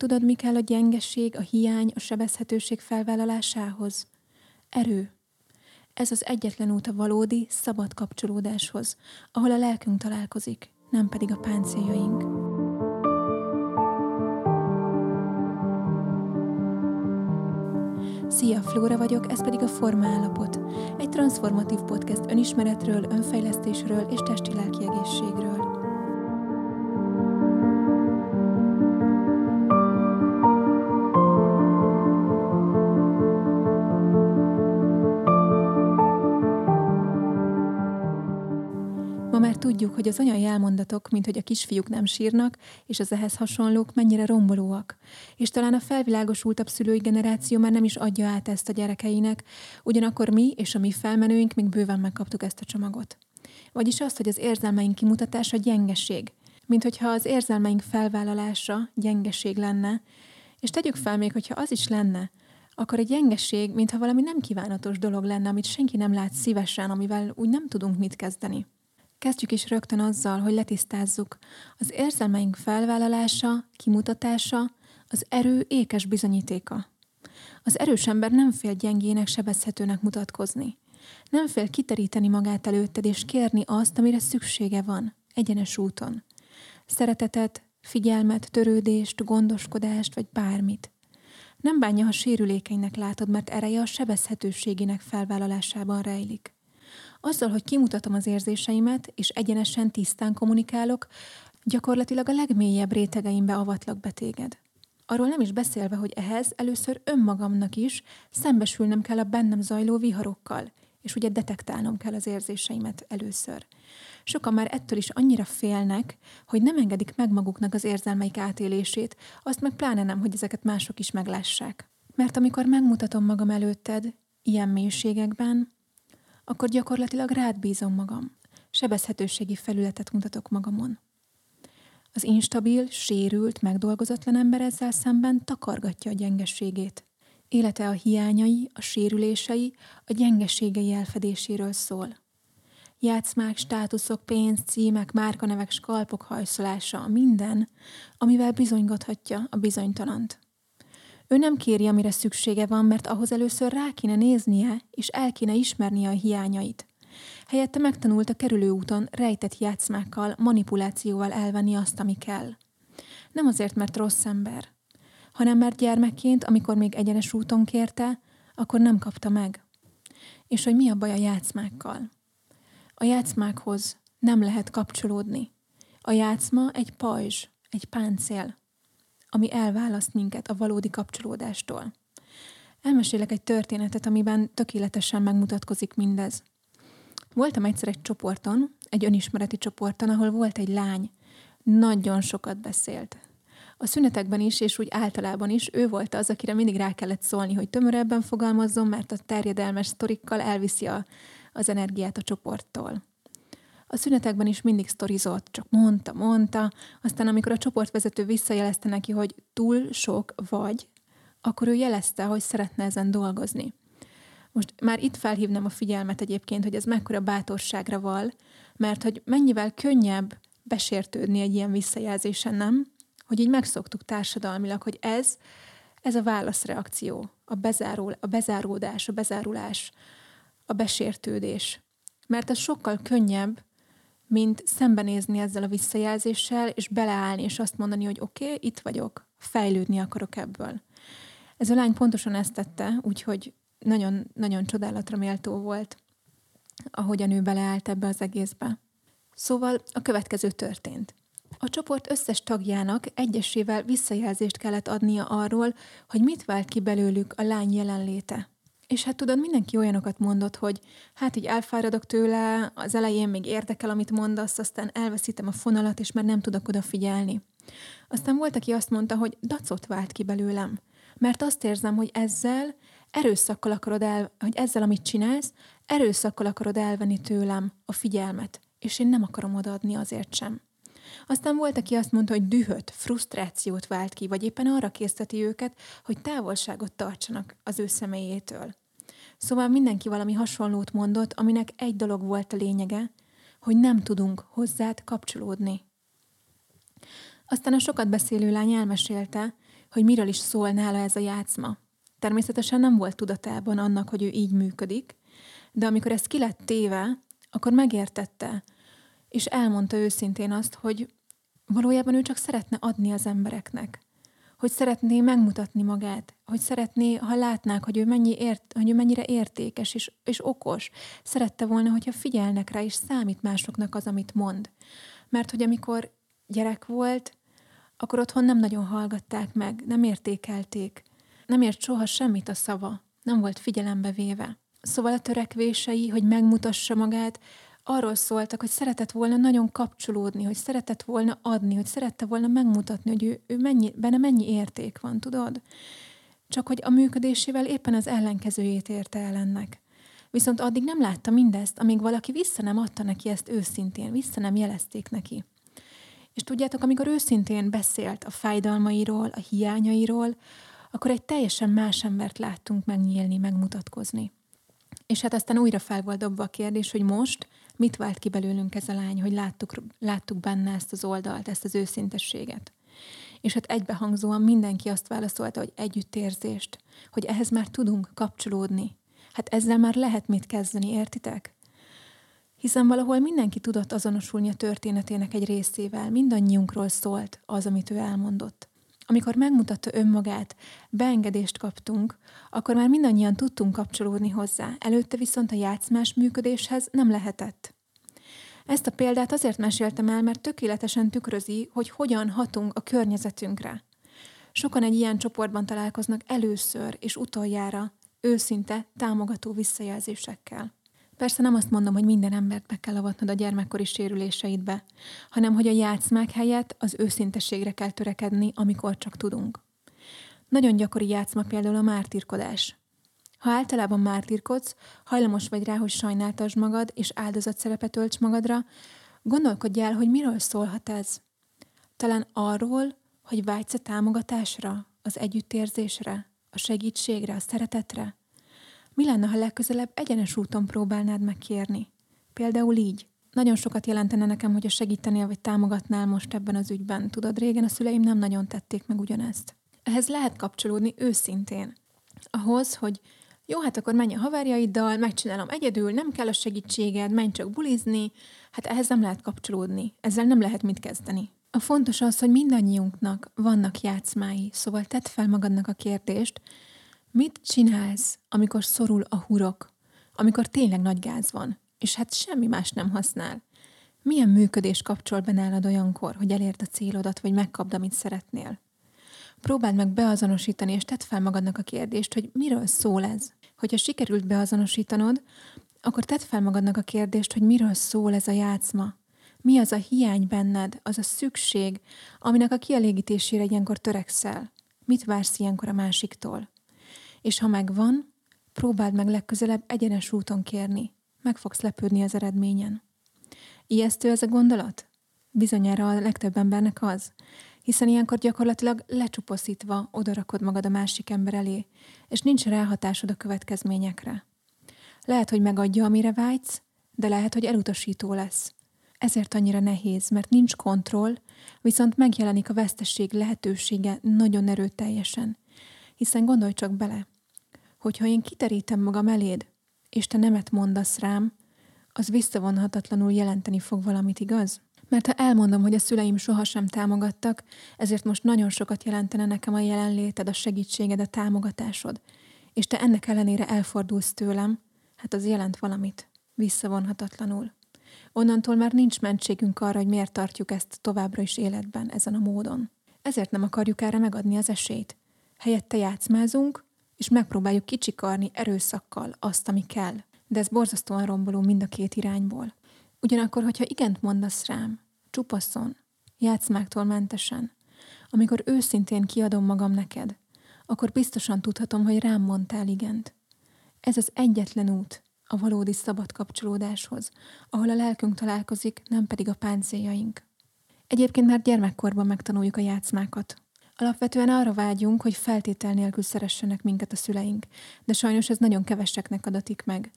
Tudod, mi kell a gyengesség, a hiány, a sebezhetőség felvállalásához? Erő. Ez az egyetlen út a valódi, szabad kapcsolódáshoz, ahol a lelkünk találkozik, nem pedig a páncéljaink. Szia, Flóra vagyok, ez pedig a Forma Állapot, egy transformatív podcast önismeretről, önfejlesztésről és testi-lelki egészségről. Tudjuk, hogy az anyai elmondatok, mint hogy a kisfiúk nem sírnak, és az ehhez hasonlók mennyire rombolóak. És talán a felvilágosultabb szülői generáció már nem is adja át ezt a gyerekeinek, ugyanakkor mi és a mi felmenőink még bőven megkaptuk ezt a csomagot. Vagyis azt, hogy az érzelmeink kimutatása gyengeség, mint hogyha az érzelmeink felvállalása gyengeség lenne, és tegyük fel még, hogyha az is lenne, akkor egy gyengeség, mintha valami nem kívánatos dolog lenne, amit senki nem lát szívesen, amivel úgy nem tudunk mit kezdeni. Kezdjük is rögtön azzal, hogy letisztázzuk. Az érzelmeink felvállalása, kimutatása, az erő ékes bizonyítéka. Az erős ember nem fél gyengének, sebezhetőnek mutatkozni. Nem fél kiteríteni magát előtted és kérni azt, amire szüksége van, egyenes úton. Szeretetet, figyelmet, törődést, gondoskodást vagy bármit. Nem bánja, ha sérülékenynek látod, mert ereje a sebezhetőségének felvállalásában rejlik. Azzal, hogy kimutatom az érzéseimet, és egyenesen tisztán kommunikálok, gyakorlatilag a legmélyebb rétegeimbe avatlak be téged. Arról nem is beszélve, hogy ehhez először önmagamnak is szembesülnem kell a bennem zajló viharokkal, és ugye detektálnom kell az érzéseimet először. Sokan már ettől is annyira félnek, hogy nem engedik meg maguknak az érzelmeik átélését, azt meg pláne nem, hogy ezeket mások is meglássák. Mert amikor megmutatom magam előtted, ilyen mélységekben, akkor gyakorlatilag rád bízom magam. Sebezhetőségi felületet mutatok magamon. Az instabil, sérült, megdolgozatlan ember ezzel szemben takargatja a gyengeségét. Élete a hiányai, a sérülései, a gyengeségei elfedéséről szól. Játszmák, státuszok, pénz, címek, márkanevek, skalpok hajszolása, minden, amivel bizonygathatja a bizonytalant. Ő nem kéri, amire szüksége van, mert ahhoz először rá kéne néznie, és el kéne ismernie a hiányait. Helyette megtanult a kerülőúton rejtett játszmákkal, manipulációval elvenni azt, ami kell. Nem azért, mert rossz ember, hanem mert gyermekként, amikor még egyenes úton kérte, akkor nem kapta meg. És hogy mi a baj a játszmákkal? A játszmákhoz nem lehet kapcsolódni. A játszma egy pajzs, egy páncél ami elválaszt minket a valódi kapcsolódástól. Elmesélek egy történetet, amiben tökéletesen megmutatkozik mindez. Voltam egyszer egy csoporton, egy önismereti csoporton, ahol volt egy lány. Nagyon sokat beszélt. A szünetekben is, és úgy általában is ő volt az, akire mindig rá kellett szólni, hogy tömörebben fogalmazzon, mert a terjedelmes sztorikkal elviszi a, az energiát a csoporttól. A szünetekben is mindig sztorizott, csak mondta, mondta, aztán amikor a csoportvezető visszajelezte neki, hogy túl sok vagy, akkor ő jelezte, hogy szeretne ezen dolgozni. Most már itt felhívnám a figyelmet egyébként, hogy ez mekkora bátorságra val, mert hogy mennyivel könnyebb besértődni egy ilyen visszajelzésen, nem? Hogy így megszoktuk társadalmilag, hogy ez, ez a válaszreakció, a, bezárul, a bezáródás, a bezárulás, a besértődés. Mert ez sokkal könnyebb, mint szembenézni ezzel a visszajelzéssel, és beleállni, és azt mondani, hogy oké, okay, itt vagyok, fejlődni akarok ebből. Ez a lány pontosan ezt tette, úgyhogy nagyon, nagyon csodálatra méltó volt, ahogyan ő beleállt ebbe az egészbe. Szóval a következő történt. A csoport összes tagjának egyesével visszajelzést kellett adnia arról, hogy mit vált ki belőlük a lány jelenléte. És hát tudod, mindenki olyanokat mondott, hogy hát így elfáradok tőle, az elején még érdekel, amit mondasz, aztán elveszítem a fonalat, és már nem tudok odafigyelni. Aztán volt, aki azt mondta, hogy dacot vált ki belőlem. Mert azt érzem, hogy ezzel erőszakkal akarod el, hogy ezzel, amit csinálsz, erőszakkal akarod elvenni tőlem a figyelmet, és én nem akarom odaadni azért sem. Aztán volt, aki azt mondta, hogy dühöt, frusztrációt vált ki, vagy éppen arra készteti őket, hogy távolságot tartsanak az ő személyétől. Szóval mindenki valami hasonlót mondott, aminek egy dolog volt a lényege, hogy nem tudunk hozzád kapcsolódni. Aztán a sokat beszélő lány elmesélte, hogy miről is szól nála ez a játszma. Természetesen nem volt tudatában annak, hogy ő így működik, de amikor ez ki lett téve, akkor megértette, és elmondta őszintén azt, hogy valójában ő csak szeretne adni az embereknek. Hogy szeretné megmutatni magát, hogy szeretné, ha látnák, hogy ő, mennyi ért, hogy ő mennyire értékes és, és okos. Szerette volna, hogyha figyelnek rá, és számít másoknak az, amit mond. Mert hogy amikor gyerek volt, akkor otthon nem nagyon hallgatták meg, nem értékelték. Nem ért soha semmit a szava, nem volt figyelembe véve. Szóval a törekvései, hogy megmutassa magát, arról szóltak, hogy szeretett volna nagyon kapcsolódni, hogy szeretett volna adni, hogy szerette volna megmutatni, hogy ő, ő mennyi, benne mennyi érték van, tudod? Csak hogy a működésével éppen az ellenkezőjét érte el ennek. Viszont addig nem látta mindezt, amíg valaki vissza nem adta neki ezt őszintén, vissza nem jelezték neki. És tudjátok, amikor őszintén beszélt a fájdalmairól, a hiányairól, akkor egy teljesen más embert láttunk megnyílni, megmutatkozni. És hát aztán újra fel volt dobva a kérdés, hogy most mit vált ki belőlünk ez a lány, hogy láttuk, láttuk benne ezt az oldalt, ezt az őszintességet. És hát egybehangzóan mindenki azt válaszolta, hogy együttérzést, hogy ehhez már tudunk kapcsolódni. Hát ezzel már lehet mit kezdeni, értitek? Hiszen valahol mindenki tudott azonosulni a történetének egy részével, mindannyiunkról szólt az, amit ő elmondott. Amikor megmutatta önmagát, beengedést kaptunk, akkor már mindannyian tudtunk kapcsolódni hozzá, előtte viszont a játszmás működéshez nem lehetett. Ezt a példát azért meséltem el, mert tökéletesen tükrözi, hogy hogyan hatunk a környezetünkre. Sokan egy ilyen csoportban találkoznak először és utoljára, őszinte, támogató visszajelzésekkel. Persze nem azt mondom, hogy minden embert be kell avatnod a gyermekkori sérüléseidbe, hanem hogy a játszmák helyett az őszintességre kell törekedni, amikor csak tudunk. Nagyon gyakori játszma például a mártírkodás. Ha általában mártírkodsz, hajlamos vagy rá, hogy sajnáltasd magad és áldozatszerepet tölts magadra, gondolkodj el, hogy miről szólhat ez. Talán arról, hogy vágysz a támogatásra, az együttérzésre, a segítségre, a szeretetre? Mi lenne, ha legközelebb egyenes úton próbálnád megkérni? Például így. Nagyon sokat jelentene nekem, hogy a segítenél vagy támogatnál most ebben az ügyben. Tudod, régen a szüleim nem nagyon tették meg ugyanezt. Ehhez lehet kapcsolódni őszintén. Ahhoz, hogy jó, hát akkor menj a haverjaiddal, megcsinálom egyedül, nem kell a segítséged, menj csak bulizni, hát ehhez nem lehet kapcsolódni, ezzel nem lehet mit kezdeni. A fontos az, hogy mindannyiunknak vannak játszmái, szóval tedd fel magadnak a kérdést, Mit csinálsz, amikor szorul a hurok, amikor tényleg nagy gáz van, és hát semmi más nem használ? Milyen működés kapcsol be nálad olyankor, hogy elérd a célodat, vagy megkapd, amit szeretnél? Próbáld meg beazonosítani, és tedd fel magadnak a kérdést, hogy miről szól ez. Hogyha sikerült beazonosítanod, akkor tedd fel magadnak a kérdést, hogy miről szól ez a játszma. Mi az a hiány benned, az a szükség, aminek a kielégítésére ilyenkor törekszel? Mit vársz ilyenkor a másiktól? És ha megvan, próbáld meg legközelebb egyenes úton kérni. Meg fogsz lepődni az eredményen. Ijesztő ez a gondolat? Bizonyára a legtöbb embernek az, hiszen ilyenkor gyakorlatilag lecsupaszítva odarakod magad a másik ember elé, és nincs ráhatásod a következményekre. Lehet, hogy megadja, amire vágysz, de lehet, hogy elutasító lesz. Ezért annyira nehéz, mert nincs kontroll, viszont megjelenik a vesztesség lehetősége nagyon erőteljesen. Hiszen gondolj csak bele, hogyha én kiterítem magam eléd, és te nemet mondasz rám, az visszavonhatatlanul jelenteni fog valamit, igaz? Mert ha elmondom, hogy a szüleim sohasem támogattak, ezért most nagyon sokat jelentene nekem a jelenléted, a segítséged, a támogatásod, és te ennek ellenére elfordulsz tőlem, hát az jelent valamit, visszavonhatatlanul. Onnantól már nincs mentségünk arra, hogy miért tartjuk ezt továbbra is életben, ezen a módon. Ezért nem akarjuk erre megadni az esélyt. Helyette játszmázunk, és megpróbáljuk kicsikarni erőszakkal azt, ami kell. De ez borzasztóan romboló mind a két irányból. Ugyanakkor, hogyha igent mondasz rám, csupaszon, játszmáktól mentesen, amikor őszintén kiadom magam neked, akkor biztosan tudhatom, hogy rám mondtál igent. Ez az egyetlen út a valódi szabad kapcsolódáshoz, ahol a lelkünk találkozik, nem pedig a páncéljaink. Egyébként már gyermekkorban megtanuljuk a játszmákat, Alapvetően arra vágyunk, hogy feltétel nélkül szeressenek minket a szüleink, de sajnos ez nagyon keveseknek adatik meg.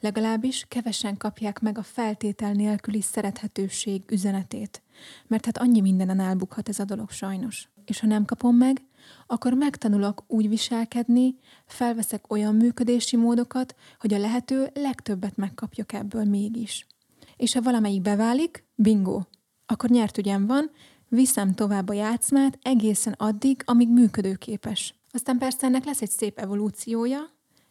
Legalábbis kevesen kapják meg a feltétel nélküli szerethetőség üzenetét, mert hát annyi mindenen elbukhat ez a dolog sajnos. És ha nem kapom meg, akkor megtanulok úgy viselkedni, felveszek olyan működési módokat, hogy a lehető legtöbbet megkapjak ebből mégis. És ha valamelyik beválik, bingo, akkor nyert ügyem van, viszem tovább a játszmát egészen addig, amíg működőképes. Aztán persze ennek lesz egy szép evolúciója,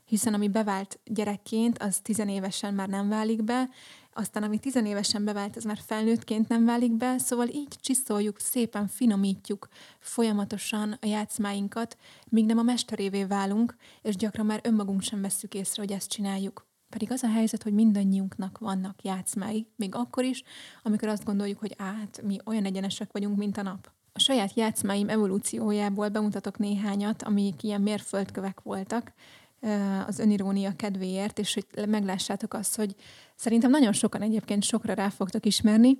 hiszen ami bevált gyerekként, az tizenévesen már nem válik be, aztán ami tizenévesen bevált, az már felnőttként nem válik be, szóval így csiszoljuk, szépen finomítjuk folyamatosan a játszmáinkat, míg nem a mesterévé válunk, és gyakran már önmagunk sem vesszük észre, hogy ezt csináljuk. Pedig az a helyzet, hogy mindannyiunknak vannak játszmái, még akkor is, amikor azt gondoljuk, hogy át, mi olyan egyenesek vagyunk, mint a nap. A saját játszmáim evolúciójából bemutatok néhányat, amik ilyen mérföldkövek voltak, az önirónia kedvéért, és hogy meglássátok azt, hogy szerintem nagyon sokan egyébként sokra rá fogtok ismerni,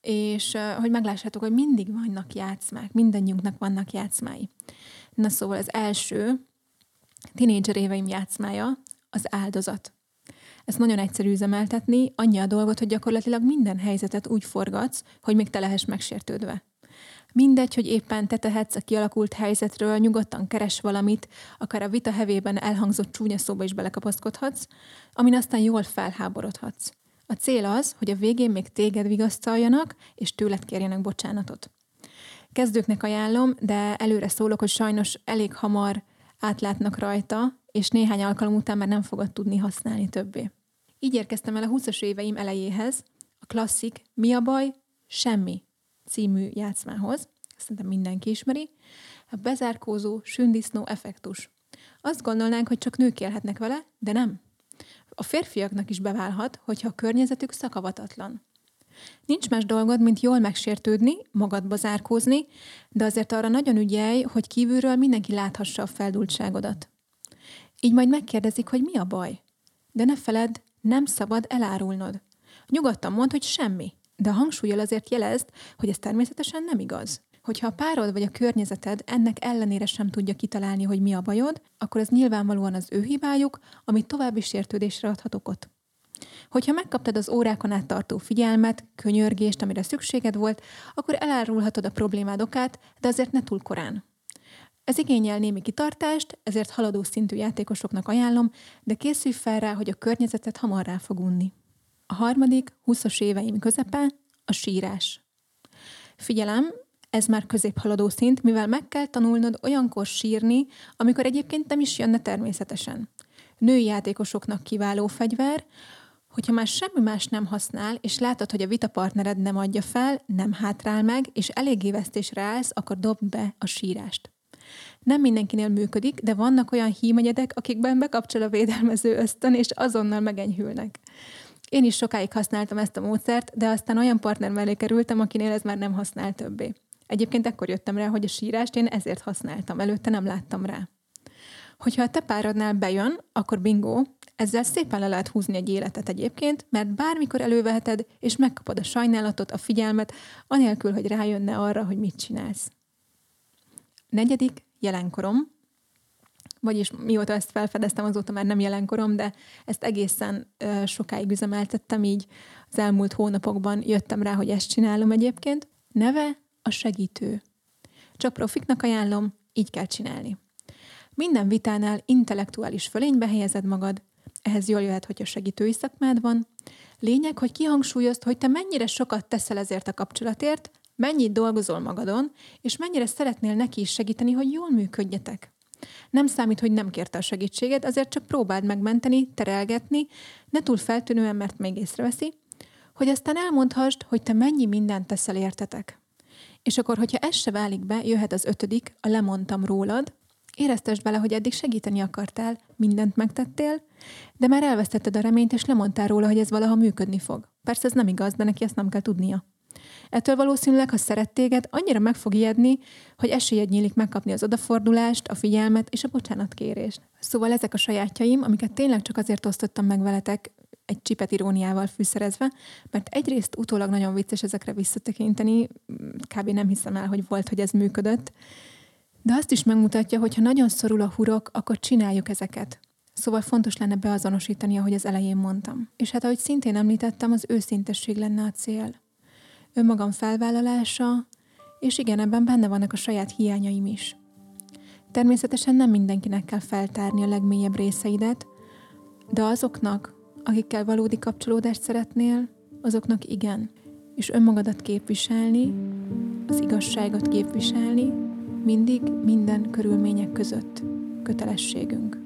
és hogy meglássátok, hogy mindig vannak játszmák, mindannyiunknak vannak játszmái. Na szóval az első tinédzser éveim játszmája az áldozat. Ezt nagyon egyszerű üzemeltetni, annyi a dolgot, hogy gyakorlatilag minden helyzetet úgy forgatsz, hogy még te lehess megsértődve. Mindegy, hogy éppen te tehetsz a kialakult helyzetről, nyugodtan keres valamit, akár a vita hevében elhangzott csúnya szóba is belekapaszkodhatsz, amin aztán jól felháborodhatsz. A cél az, hogy a végén még téged vigasztaljanak, és tőled kérjenek bocsánatot. Kezdőknek ajánlom, de előre szólok, hogy sajnos elég hamar átlátnak rajta, és néhány alkalom után már nem fogod tudni használni többé. Így érkeztem el a 20-as éveim elejéhez, a klasszik Mi a baj? Semmi című játszmához, szerintem mindenki ismeri, a bezárkózó sündisznó effektus. Azt gondolnánk, hogy csak nők élhetnek vele, de nem. A férfiaknak is beválhat, hogyha a környezetük szakavatatlan. Nincs más dolgod, mint jól megsértődni, magadba zárkózni, de azért arra nagyon ügyelj, hogy kívülről mindenki láthassa a feldultságodat. Így majd megkérdezik, hogy mi a baj. De ne feled, nem szabad elárulnod. Nyugodtan mondd, hogy semmi de a hangsúlyjal azért jelezd, hogy ez természetesen nem igaz. Hogyha a párod vagy a környezeted ennek ellenére sem tudja kitalálni, hogy mi a bajod, akkor ez nyilvánvalóan az ő hibájuk, amit további sértődésre adhat okot. Hogyha megkaptad az órákon át tartó figyelmet, könyörgést, amire szükséged volt, akkor elárulhatod a problémád okát, de azért ne túl korán. Ez igényel némi kitartást, ezért haladó szintű játékosoknak ajánlom, de készülj fel rá, hogy a környezetet hamar rá fog unni. A harmadik, 20 éveim közepe, a sírás. Figyelem, ez már középhaladó szint, mivel meg kell tanulnod olyankor sírni, amikor egyébként nem is jönne természetesen. Női játékosoknak kiváló fegyver, hogyha már semmi más nem használ, és látod, hogy a vitapartnered nem adja fel, nem hátrál meg, és eléggé vesztésre állsz, akkor dobd be a sírást. Nem mindenkinél működik, de vannak olyan hímegyedek, akikben bekapcsol a védelmező ösztön, és azonnal megenyhülnek. Én is sokáig használtam ezt a módszert, de aztán olyan partner mellé kerültem, akinél ez már nem használ többé. Egyébként ekkor jöttem rá, hogy a sírást én ezért használtam, előtte nem láttam rá. Hogyha a te párodnál bejön, akkor bingo, ezzel szépen le lehet húzni egy életet egyébként, mert bármikor előveheted, és megkapod a sajnálatot, a figyelmet, anélkül, hogy rájönne arra, hogy mit csinálsz. Negyedik, jelenkorom vagyis mióta ezt felfedeztem, azóta már nem jelenkorom, de ezt egészen uh, sokáig üzemeltettem, így az elmúlt hónapokban jöttem rá, hogy ezt csinálom egyébként. Neve a segítő. Csak profiknak ajánlom, így kell csinálni. Minden vitánál intellektuális fölénybe helyezed magad, ehhez jól jöhet, hogyha segítői szakmád van. Lényeg, hogy kihangsúlyozd, hogy te mennyire sokat teszel ezért a kapcsolatért, mennyit dolgozol magadon, és mennyire szeretnél neki is segíteni, hogy jól működjetek. Nem számít, hogy nem kérte a segítséget, azért csak próbáld megmenteni, terelgetni, ne túl feltűnően, mert még észreveszi, hogy aztán elmondhassd, hogy te mennyi mindent teszel értetek. És akkor, hogyha ez se válik be, jöhet az ötödik, a lemondtam rólad, Éreztesd bele, hogy eddig segíteni akartál, mindent megtettél, de már elvesztetted a reményt, és lemondtál róla, hogy ez valaha működni fog. Persze ez nem igaz, de neki ezt nem kell tudnia. Ettől valószínűleg, ha szeret téged, annyira meg fog ijedni, hogy esélyed nyílik megkapni az odafordulást, a figyelmet és a bocsánatkérést. Szóval ezek a sajátjaim, amiket tényleg csak azért osztottam meg veletek, egy csipet iróniával fűszerezve, mert egyrészt utólag nagyon vicces ezekre visszatekinteni, kb. nem hiszem el, hogy volt, hogy ez működött, de azt is megmutatja, hogy ha nagyon szorul a hurok, akkor csináljuk ezeket. Szóval fontos lenne beazonosítani, ahogy az elején mondtam. És hát ahogy szintén említettem, az őszintesség lenne a cél önmagam felvállalása, és igen, ebben benne vannak a saját hiányaim is. Természetesen nem mindenkinek kell feltárni a legmélyebb részeidet, de azoknak, akikkel valódi kapcsolódást szeretnél, azoknak igen. És önmagadat képviselni, az igazságot képviselni, mindig minden körülmények között kötelességünk.